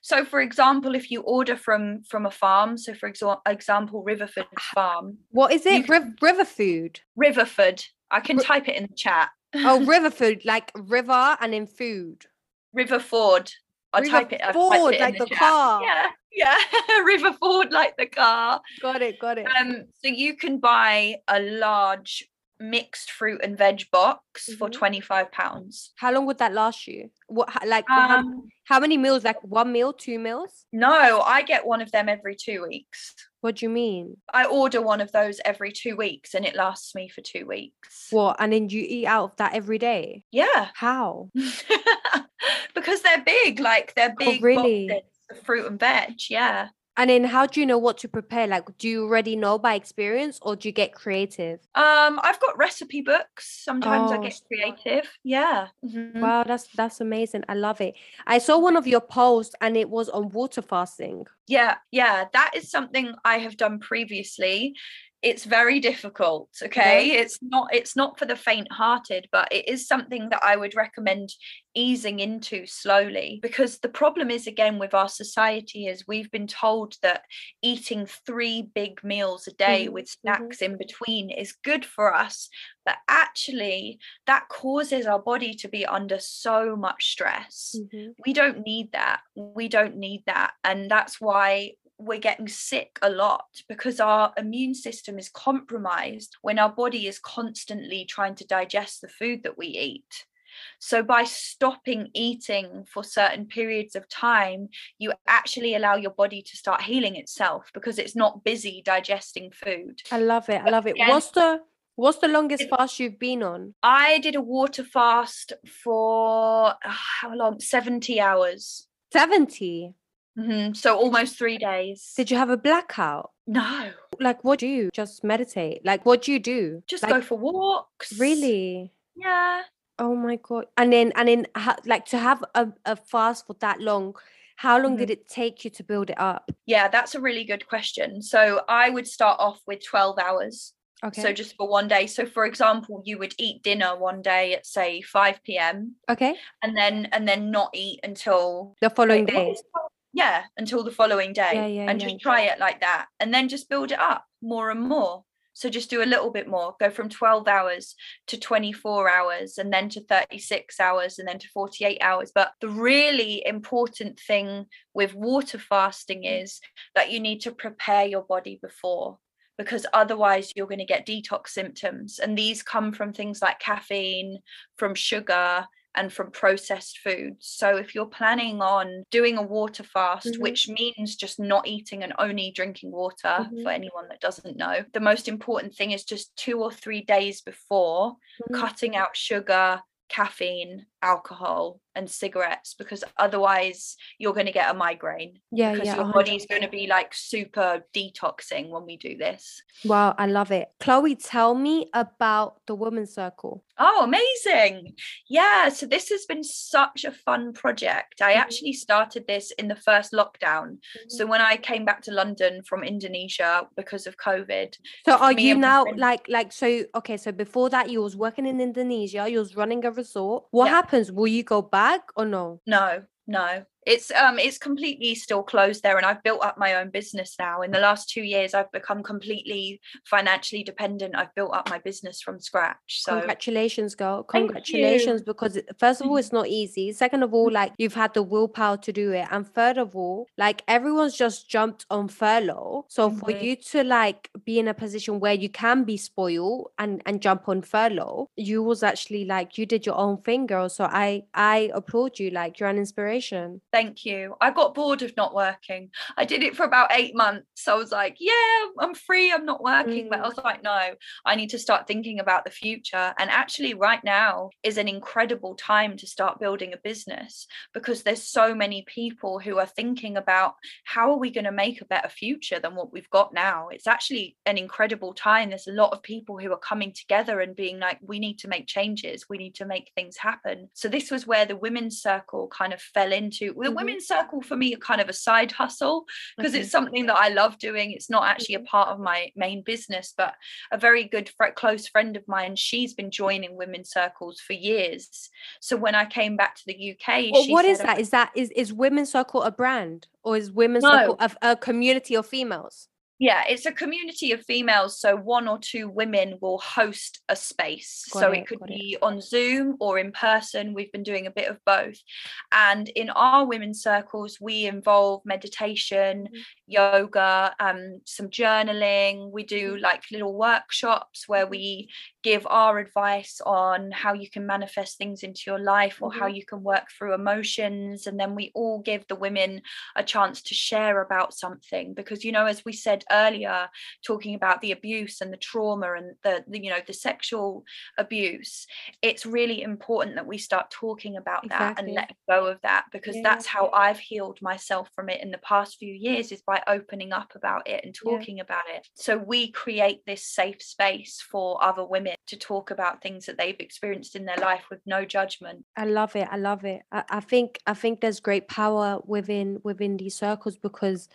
So for example, if you order from from a farm, so for exa- example, Riverford Farm, What is it? Riv- river food. Riverford, I can Ri- type it in the chat. Oh, river food, like river and in food. River Ford. I'll River type it. Typed Ford, it like the chat. car. Yeah, yeah. River Ford, like the car. Got it, got it. Um, so you can buy a large mixed fruit and veg box for Mhm. twenty five pounds. How long would that last you? What like how, Um, how many meals? Like one meal, two meals? no, I get one of them every two weeks. What do you mean? I order one of those every two weeks, and it lasts me for two weeks. What? And then you eat out of that every day? Yeah, How? because they're big, like they're big Oh, really? boxes of fruit and veg. Yeah. And then how do you know what to prepare? Like, do you already know by experience or do you get creative? Um, I've got recipe books. Sometimes I Oh, get creative. Yeah. mhm. Wow, that's that's amazing. I love it. I saw one of your posts and it was on water fasting. Yeah, yeah. That is something I have done previously. It's very difficult, okay? It's not it's not for the faint-hearted, but it is something that I would recommend easing into slowly. Because the problem is again with our society is we've been told that eating three big meals a day Mhm, with mhm. snacks in between is good for us but actually that causes our body to be under so much stress. We don't need that. We don't need that. And that's why we're getting sick a lot because our immune system is compromised when our body is constantly trying to digest the food that we eat so by stopping eating for certain periods of time you actually allow your body to start healing itself because it's not busy digesting food I love it. I love it. again- What's the what's the longest fast you've been on? i did a water fast for ah, how long 70 hours 70. Mhm, so almost three days Did you have a blackout? no Like what do you just meditate? Like what do you do? just like, go for walks Really? yeah Oh my god. And then and then ha- like to have a, a fast for that long, how long Mhm. did it take you to build it up? yeah that's a really good question so i would start off with 12 hours Okay. so just for one day so for example you would eat dinner one day at say 5 p.m okay. and then and then not eat until The following day. Yeah until the following day Yeah, yeah, and yeah. just try it like that and then just build it up more and more so just do a little bit more go from 12 hours to 24 hours and then to 36 hours and then to 48 hours but the really important thing with water fasting Mm. is that you need to prepare your body before because otherwise you're going to get detox symptoms and these come from things like caffeine from sugar and from processed foods so if you're planning on doing a water fast Mhm. which means just not eating and only drinking water Mhm. for anyone that doesn't know the most important thing is just 2 or 3 days before Mhm. cutting out sugar caffeine alcohol and cigarettes because otherwise you're going to get a migraine yeah because yeah your 100%. body's going to be like super detoxing when we do this wow i love it chloe tell me about the women's circle oh amazing yeah so this has been such a fun project i Mhm. actually started this in the first lockdown Mm-hmm. so when i came back to london from indonesia because of covid So are you now friend- like like so okay so before that you was working in Indonesia you was running a resort what Yeah. Happens will you go back or no No, no. It's um it's completely still closed there and I've built up my own business now. In the last 2 years I've become completely financially dependent. I've built up my business from scratch. So congratulations girl. Congratulations because first of all it's not easy. Second of all like you've had the willpower to do it. And third of all like everyone's just jumped on furlough. So for Mhm. you to like be in a position where you can be spoiled and and jump on furlough you was actually like you did your own thing girl. So i i applaud you. Like you're an inspiration thank you. I got bored of not working. I did it for about 8 months. I was like, yeah, I'm free, I'm not working, but I Mm. was like, no, I need to start thinking about the future. And actually right now is an incredible time to start building a business because there's so many people who are thinking about how are we going to make a better future than what we've got now it's actually an incredible time there's a lot of people who are coming together and being like we need to make changes we need to make things happen so this was where the women's circle kind of fell into the Mhm. women's circle for me are kind of a side hustle because Okay. it's something that I love doing. It's not actually a part of my main business, but a very good close friend of mine, she's been joining women's circles for years. So when I came back to the UK, Well, she what is that? Is that is is Women's Circle a brand or is Women's No. Circle a, a community of females? Yeah, it's a community of females. So one or two women will host a space. Got so it, it could got it. be on Zoom or in person. We've been doing a bit of both. And in our women's circles, we involve meditation, Mhm. yoga, um, some journaling. We do like little workshops where Mhm. we give our advice on how you can manifest things into your life or how mm-hmm. you can work through emotions. And then we all give the women a chance to share about something because you know as we said earlier talking about the abuse and the trauma and the, the you know the sexual abuse it's really important that we start talking about that and let go of that because Yeah. that's how I've healed myself from it in the past few years is by opening up about it and Yeah. talking about it so we create this safe space for other women to talk about things that they've experienced in their life with no judgment I love it. I love it. I, I think I think there's great power within within these circles because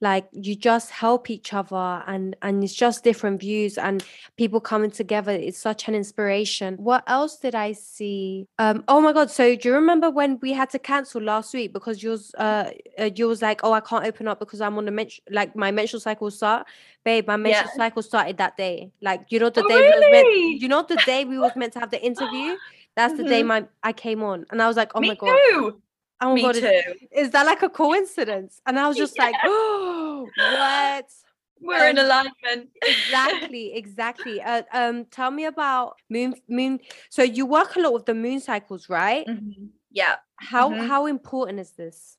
like you just help each other and and it's just different views and people coming together it's such an inspiration. What else did i see? Um oh my god so do you remember when we had to cancel last week because yours uh, uh you was like oh i can't open up because i'm on the menstrual like my menstrual cycle start babe my menstrual cycle started that day. Like you know the Oh, day we meant really? you know the day we was meant to have the interview? That's the day Mhm. my i came on and i was like oh me my god. too oh my me god is, too. is that like a coincidence? And i was just like oh what? We're in Um, alignment. exactly exactly. Uh, um tell me about moon moon so you work a lot with the moon cycles right? Mhm. yeah. How mhm. how important is this?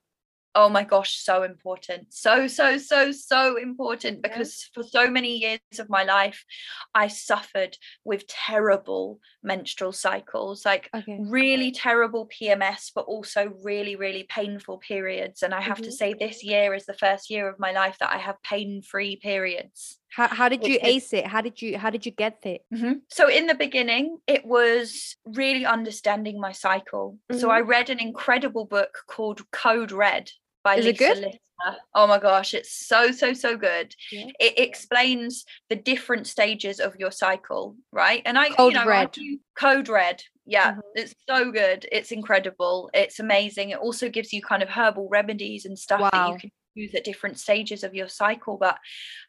Oh my gosh so important. So so so so important Yeah. because for so many years of my life i suffered with terrible menstrual cycles like okay really terrible pms but also really really painful periods and i have to Mhm. say this year is the first year of my life that i have pain-free periods how, how did you ace it how did you how did you get it Mhm. So in the beginning, it was really understanding my cycle. So I read an incredible book called Code Red by Mm-hmm. Is it Lisa good? Lister. Oh my gosh, it's so so so good. Yeah. It explains the different stages of your cycle, right? And I, Code you know, Red. Code Red. Yeah, Mhm. it's so good. It's incredible. It's amazing. It also gives you kind of herbal remedies and stuff that you can use at different stages of your cycle. But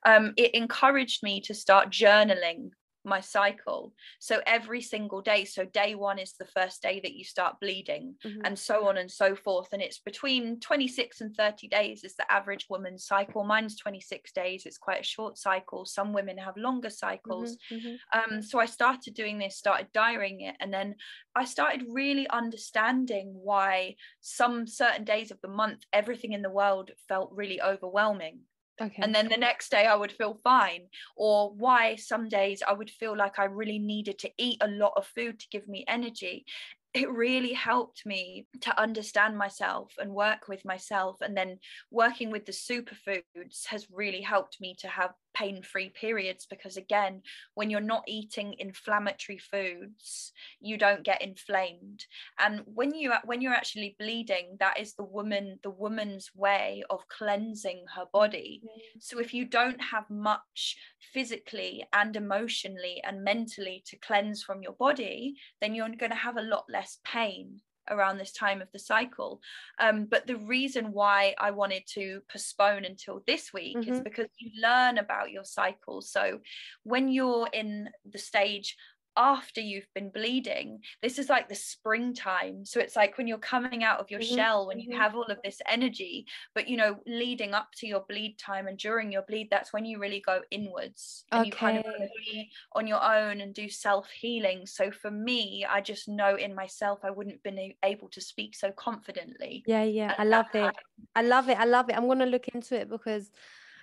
um, it encouraged me to start journaling my cycle. So every single day, so day one is the first day that you start bleeding, Mhm. and so on and so forth. And it's between 26 and 30 days is the average woman's cycle. Mine's 26 days. It's quite a short cycle. Some women have longer cycles. Mhm, mhm. Um, so I started doing this, started diarying it, and then I started really understanding why some certain days of the month, everything in the world felt really overwhelming okay and then the next day I would feel fine, or why some days I would feel like I really needed to eat a lot of food to give me energy. it really helped me to understand myself and work with myself. And then working with the superfoods has really helped me to have pain free periods because again when you're not eating inflammatory foods you don't get inflamed. And when you when you're actually bleeding that is the woman the woman's way of cleansing her body. Mm-hmm. so if you don't have much physically and emotionally and mentally to cleanse from your body then you're going to have a lot less pain around this time of the cycle. Um, but the reason why I wanted to postpone until this week mm-hmm. is because you learn about your cycle. So when you're in the stage after you've been bleeding this is like the springtime so it's like when you're coming out of your mm-hmm. shell when you mm-hmm. have all of this energy but you know leading up to your bleed time and during your bleed that's when you really go inwards and okay. you kind of be on your own and do self healing so for me i just know in myself i wouldn't have been able to speak so confidently yeah yeah i love it i love it i love it i'm going to look into it because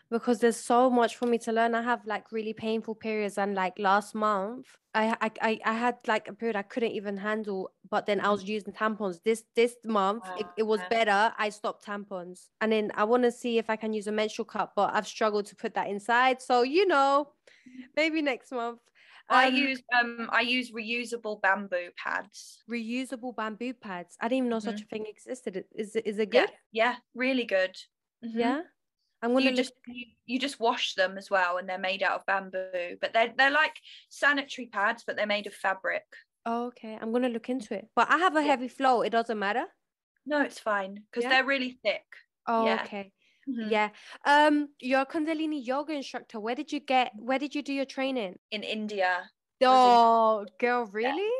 because there's so much for me to learn. I have like really painful periods, and like last month, I I I had like a period I couldn't even handle, but then I was mm. using tampons. This this month wow. it, it was better. I stopped tampons, and then I want to see if I can use a menstrual cup, but I've struggled to put that inside. So you know, maybe next month. Um, I use um I use reusable bamboo pads. Reusable bamboo pads. I didn't even know mm-hmm. such a thing existed. Is it is it good? Yeah, yeah really good. Mm-hmm. Yeah. I'm gonna you just you, you, just wash them as well, and they're made out of bamboo. But they're they're like sanitary pads, but they're made of fabric. Oh, okay. I'm gonna look into it. But I have a heavy flow. It doesn't matter. No, it's fine because yeah. they're really thick. Oh, yeah. okay. Mm-hmm. Yeah. Um, you're a Kundalini yoga instructor. Where did you get? Where did you do your training? In India. Oh, in- girl, really?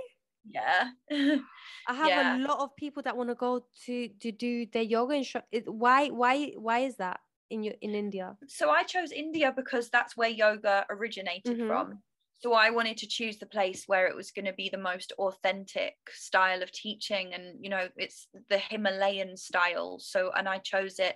Yeah. I have yeah. a lot of people that want to go to to do their yoga instructor. Why? Why? Why is that? In your in India? So I chose India because that's where yoga originated mm-hmm. from. So I wanted to choose the place where it was going to be the most authentic style of teaching, and you know, it's the Himalayan style. So, and I chose it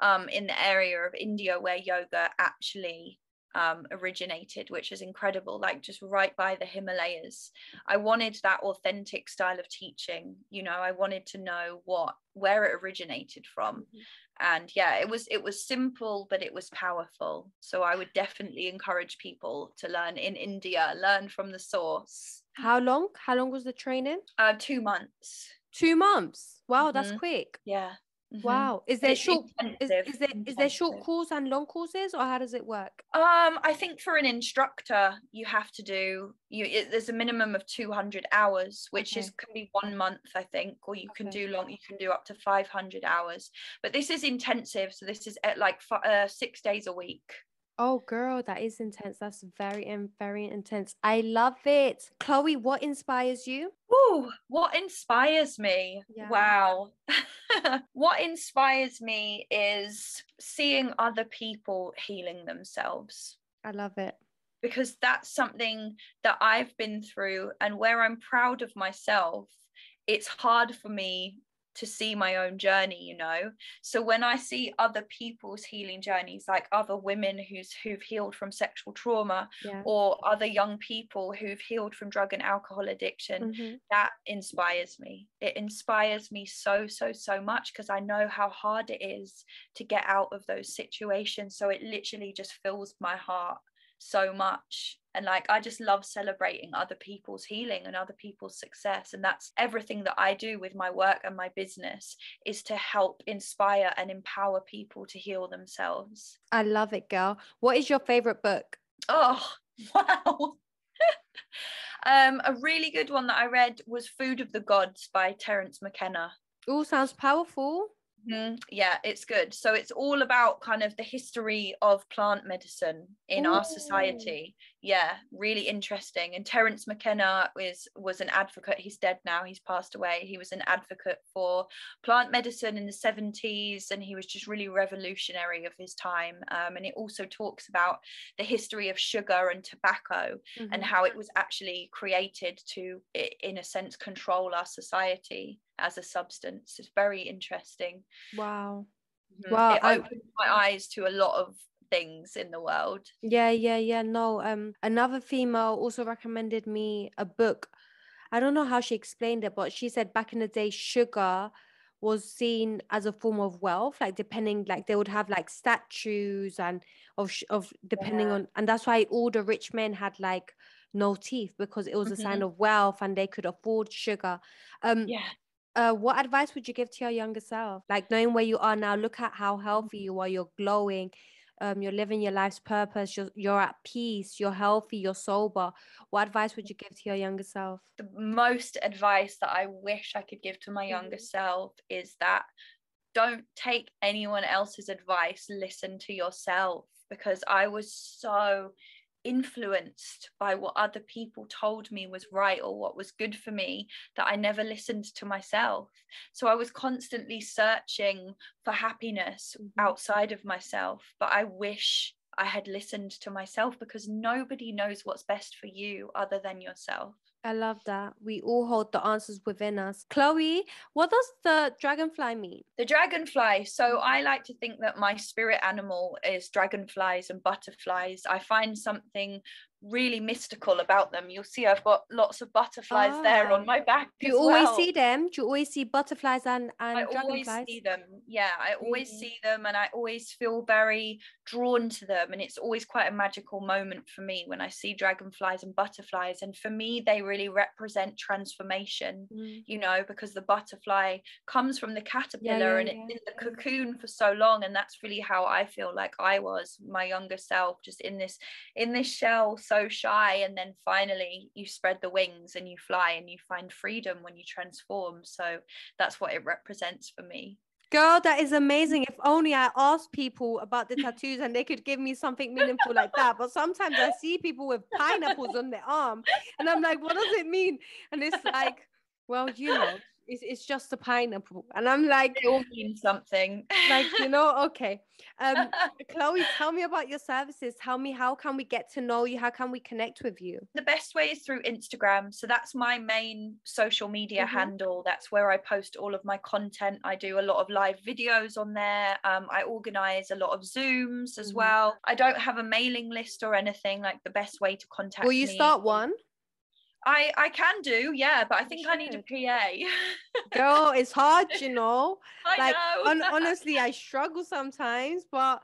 um, in the area of India where yoga actually um, originated, which is incredible, like just right by the Himalayas. I wanted that authentic style of teaching. You know, I wanted to know what where it originated from. And yeah, it was it was simple, but it was powerful. So I would definitely encourage people to learn in India, learn from the source. How long? How long was the training? Uh, two months. Two months. Wow, mm-hmm. that's quick. Yeah. Mm-hmm. Wow. Is there it's short is, is there is there short course and long courses or how does it work? Um I think for an instructor you have to do you it, there's a minimum of 200 hours which okay. is can be 1 month I think or you okay. can do long you can do up to 500 hours. But this is intensive so this is at like uh, 6 days a week. Oh, girl, that is intense. That's very, very intense. I love it. Chloe, what inspires you? Oh, what inspires me? Yeah. Wow. what inspires me is seeing other people healing themselves. I love it. Because that's something that I've been through, and where I'm proud of myself, it's hard for me to see my own journey you know so when i see other people's healing journeys like other women who's who've healed from sexual trauma yeah. or other young people who've healed from drug and alcohol addiction mm-hmm. that inspires me it inspires me so so so much because i know how hard it is to get out of those situations so it literally just fills my heart so much and like i just love celebrating other people's healing and other people's success and that's everything that i do with my work and my business is to help inspire and empower people to heal themselves i love it girl what is your favorite book oh wow um a really good one that i read was food of the gods by terence mckenna all sounds powerful Mm-hmm. Yeah, it's good. So it's all about kind of the history of plant medicine in Ooh. our society. Yeah, really interesting. And Terence McKenna is was an advocate. He's dead now. He's passed away. He was an advocate for plant medicine in the 70s, and he was just really revolutionary of his time. Um, and it also talks about the history of sugar and tobacco mm-hmm. and how it was actually created to, in a sense, control our society as a substance. It's very interesting. Wow. Mm-hmm. Wow. It opened I, my eyes to a lot of things in the world. Yeah, yeah, yeah. No, um another female also recommended me a book I don't know how she explained it, but she said back in the day, sugar was seen as a form of wealth like depending like they would have like statues and of of depending yeah. on and that's why all the rich men had like no teeth because it was mm-hmm. a sign mm-hmm. of wealth and they could afford sugar um yeah uh, what advice would you give to your younger self like knowing where you are now look at how healthy you are you're glowing um, you're living your life's purpose, you're, you're at peace, you're healthy, you're sober. What advice would you give to your younger self? The most advice that I wish I could give to my younger mm-hmm. self is that don't take anyone else's advice, listen to yourself. Because I was so influenced by what other people told me was right or what was good for me that I never listened to myself. So I was constantly searching for happiness mm-hmm. outside of myself. But I wish I had listened to myself because nobody knows what's best for you other than yourself. I love that. We all hold the answers within us. Chloe, what does the dragonfly mean? The dragonfly. So mm-hmm. I like to think that my spirit animal is dragonflies and butterflies. I find something really mystical about them. You'll see I've got lots of butterflies ah. there on my back. Do you always well. see them? Do you always see butterflies and, and I dragonflies? always see them. Yeah, I always mm-hmm. see them and I always feel very drawn to them. And it's always quite a magical moment for me when I see dragonflies and butterflies. And for me, they really represent transformation, mm. you know, because the butterfly comes from the caterpillar yeah, yeah, and it's in the cocoon for so long. And that's really how I feel like I was, my younger self, just in this in this shell so shy and then finally you spread the wings and you fly and you find freedom when you transform so that's what it represents for me Girl, that is amazing. If only I asked people about the tattoos and they could give me something meaningful like that. But sometimes I see people with pineapples on their arm and I'm like, what does it mean? And it's like, well, you know, it's, it's just a pineapple. And i'm like it all means something. Like you know okay. Um chloe tell me about your services. Tell me how can we get to know you? How can we connect with you? The best way is through instagram. So that's my main social media mm-hmm. handle. That's where i post all of my content. I do a lot of live videos on there. Um, i organize a lot of zooms as mm-hmm. well. I don't have a mailing list or anything like the best way to contact will you me start one I I can do, yeah, but I think I need a PA. Girl, it's hard, you know. I like know. on, honestly, I struggle sometimes, but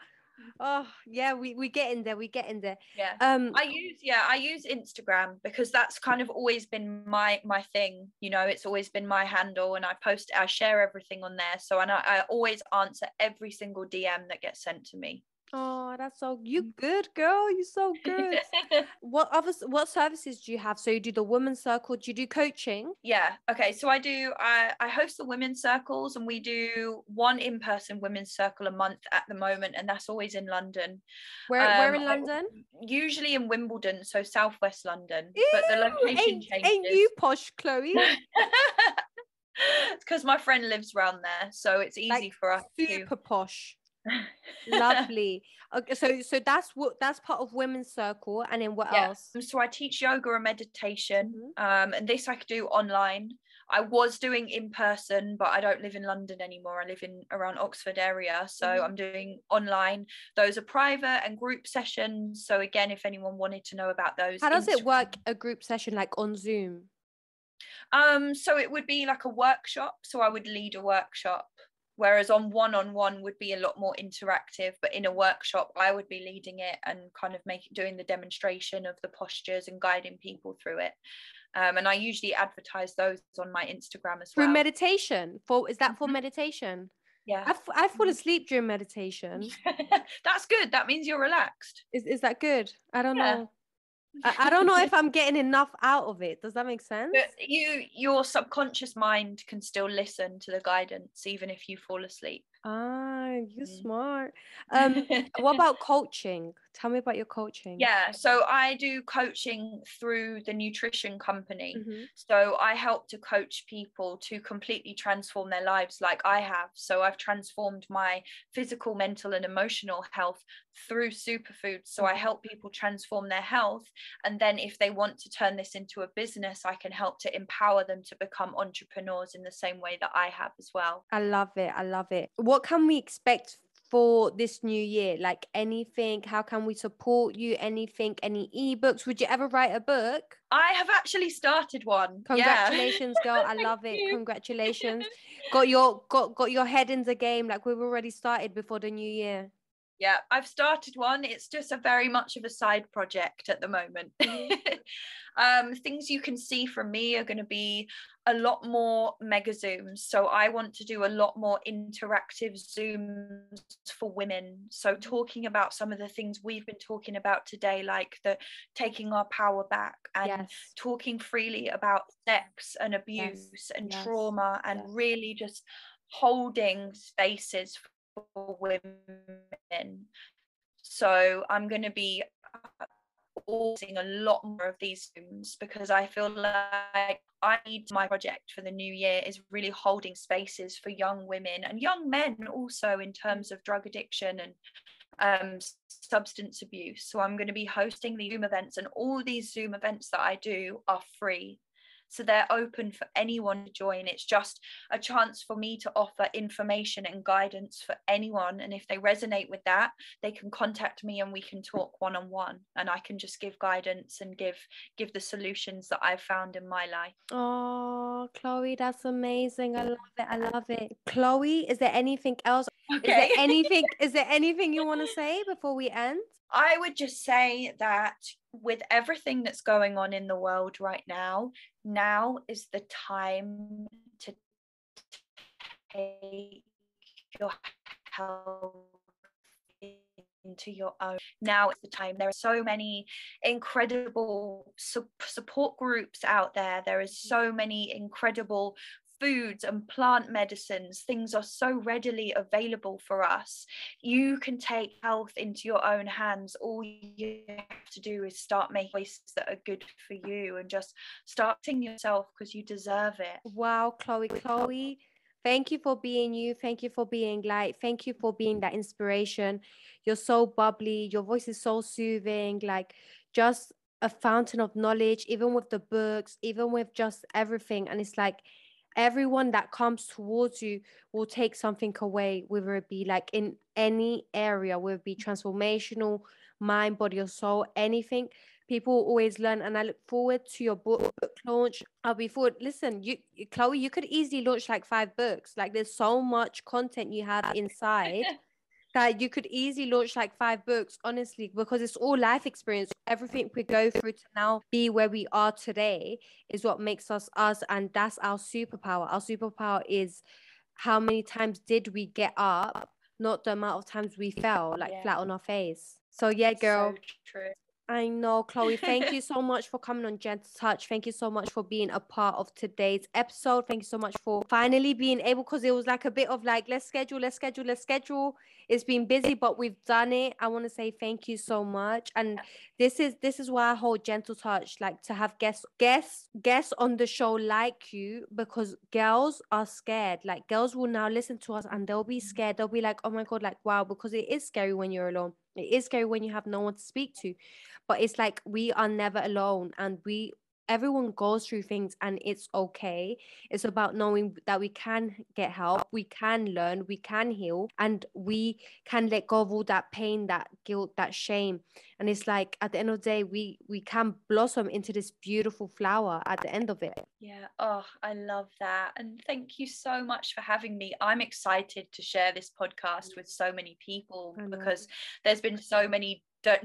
oh yeah, we we get in there, we get in there. Yeah. Um I use yeah, I use Instagram because that's kind of always been my my thing. You know, it's always been my handle and I post I share everything on there. So and I, I always answer every single DM that gets sent to me. Oh, that's so you mm. good girl. You're so good. what other what services do you have? So you do the women's circle. Do you do coaching? Yeah. Okay. So I do. I I host the women's circles, and we do one in person women's circle a month at the moment, and that's always in London. Where um, Where in London? Usually in Wimbledon, so southwest London. Ew, but the location ain't, changes. Ain't you posh, Chloe? it's because my friend lives around there, so it's easy like for us. Super to... posh. Lovely. Okay, so so that's what that's part of women's circle, and then what yeah. else? So I teach yoga and meditation, mm-hmm. um, and this I could do online. I was doing in person, but I don't live in London anymore. I live in around Oxford area, so mm-hmm. I'm doing online. Those are private and group sessions. So again, if anyone wanted to know about those, how does Instagram- it work? A group session like on Zoom? Um, so it would be like a workshop. So I would lead a workshop whereas on one-on-one would be a lot more interactive but in a workshop i would be leading it and kind of making doing the demonstration of the postures and guiding people through it. Um, and i usually advertise those on my instagram as well. for meditation? For is that for mm-hmm. meditation? Yeah. I, f- I fall mm-hmm. asleep during meditation. That's good. That means you're relaxed. Is, is that good? I don't yeah. know I, don't know if I'm getting enough out of it. Does that make sense? But you, your subconscious mind can still listen to the guidance even if you fall asleep. Ah, you're mm. smart. Um, what about coaching? Tell me about your coaching. Yeah, so I do coaching through the nutrition company. Mm-hmm. So I help to coach people to completely transform their lives like I have. So I've transformed my physical, mental, and emotional health through superfoods. So I mm-hmm. help people transform their health. And then if they want to turn this into a business, I can help to empower them to become entrepreneurs in the same way that I have as well. I love it. I love it. What what can we expect for this new year? Like anything? How can we support you? Anything? Any ebooks? Would you ever write a book? I have actually started one. Congratulations, yeah. girl. I love it. Congratulations. got your got got your head in the game like we've already started before the new year. Yeah, I've started one. It's just a very much of a side project at the moment. Mm-hmm. um, things you can see from me are going to be a lot more mega zooms. So I want to do a lot more interactive zooms for women. So mm-hmm. talking about some of the things we've been talking about today, like the taking our power back and yes. talking freely about sex and abuse yes. and yes. trauma and really just holding spaces for women. So I'm going to be organizing a lot more of these Zooms because I feel like I need my project for the new year is really holding spaces for young women and young men also in terms of drug addiction and um, substance abuse. So I'm going to be hosting the Zoom events, and all these Zoom events that I do are free. So they're open for anyone to join. It's just a chance for me to offer information and guidance for anyone. And if they resonate with that, they can contact me and we can talk one on one. And I can just give guidance and give give the solutions that I've found in my life. Oh, Chloe, that's amazing. I love it. I love it. Chloe, is there anything else? Okay. Is there anything is there anything you want to say before we end? I would just say that with everything that's going on in the world right now, now is the time to take your health into your own. Now is the time. There are so many incredible su- support groups out there. There is mm. so many incredible foods and plant medicines, things are so readily available for us. You can take health into your own hands. All you have to do is start making choices that are good for you and just start seeing yourself because you deserve it. Wow, Chloe, Chloe. Thank you for being you. Thank you for being light. Thank you for being that inspiration. You're so bubbly. Your voice is so soothing. Like just a fountain of knowledge, even with the books, even with just everything. And it's like everyone that comes towards you will take something away, whether it be like in any area, whether it be transformational, mind, body, or soul, anything. People always learn, and I look forward to your book, book launch. I'll be forward. Listen, you, Chloe, you could easily launch like five books. Like there's so much content you have inside that you could easily launch like five books, honestly, because it's all life experience. Everything we go through to now be where we are today is what makes us us. And that's our superpower. Our superpower is how many times did we get up, not the amount of times we fell like yeah. flat on our face. So, yeah, girl. So true. I know, Chloe. Thank you so much for coming on Gentle Touch. Thank you so much for being a part of today's episode. Thank you so much for finally being able, because it was like a bit of like, let's schedule, let's schedule, let's schedule. It's been busy, but we've done it. I want to say thank you so much. And this is this is why I hold Gentle Touch, like to have guests, guests, guests on the show like you, because girls are scared. Like girls will now listen to us and they'll be mm-hmm. scared. They'll be like, oh my god, like wow, because it is scary when you're alone. It is scary when you have no one to speak to but it's like we are never alone and we everyone goes through things and it's okay. It's about knowing that we can get help, we can learn, we can heal, and we can let go of all that pain, that guilt, that shame. And it's like at the end of the day, we we can blossom into this beautiful flower at the end of it. Yeah. Oh, I love that. And thank you so much for having me. I'm excited to share this podcast mm. with so many people because there's been so many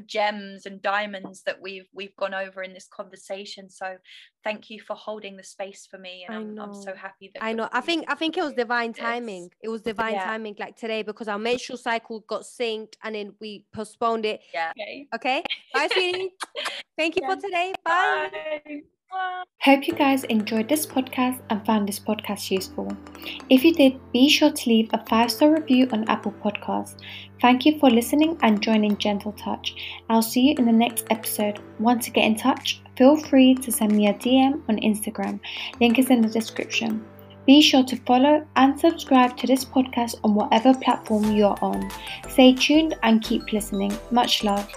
gems and diamonds that we've we've gone over in this conversation so thank you for holding the space for me and I'm, I'm, so happy that I know I think I think it was divine timing it was divine yeah. timing like today because our menstrual cycle got synced and then we postponed it yeah okay, okay? bye sweetie thank you yeah. for today bye. bye. Hope you guys enjoyed this podcast and found this podcast useful. If you did, be sure to leave a five star review on Apple Podcasts. Thank you for listening and joining Gentle Touch. I'll see you in the next episode. Want to get in touch? Feel free to send me a DM on Instagram. Link is in the description. Be sure to follow and subscribe to this podcast on whatever platform you're on. Stay tuned and keep listening. Much love.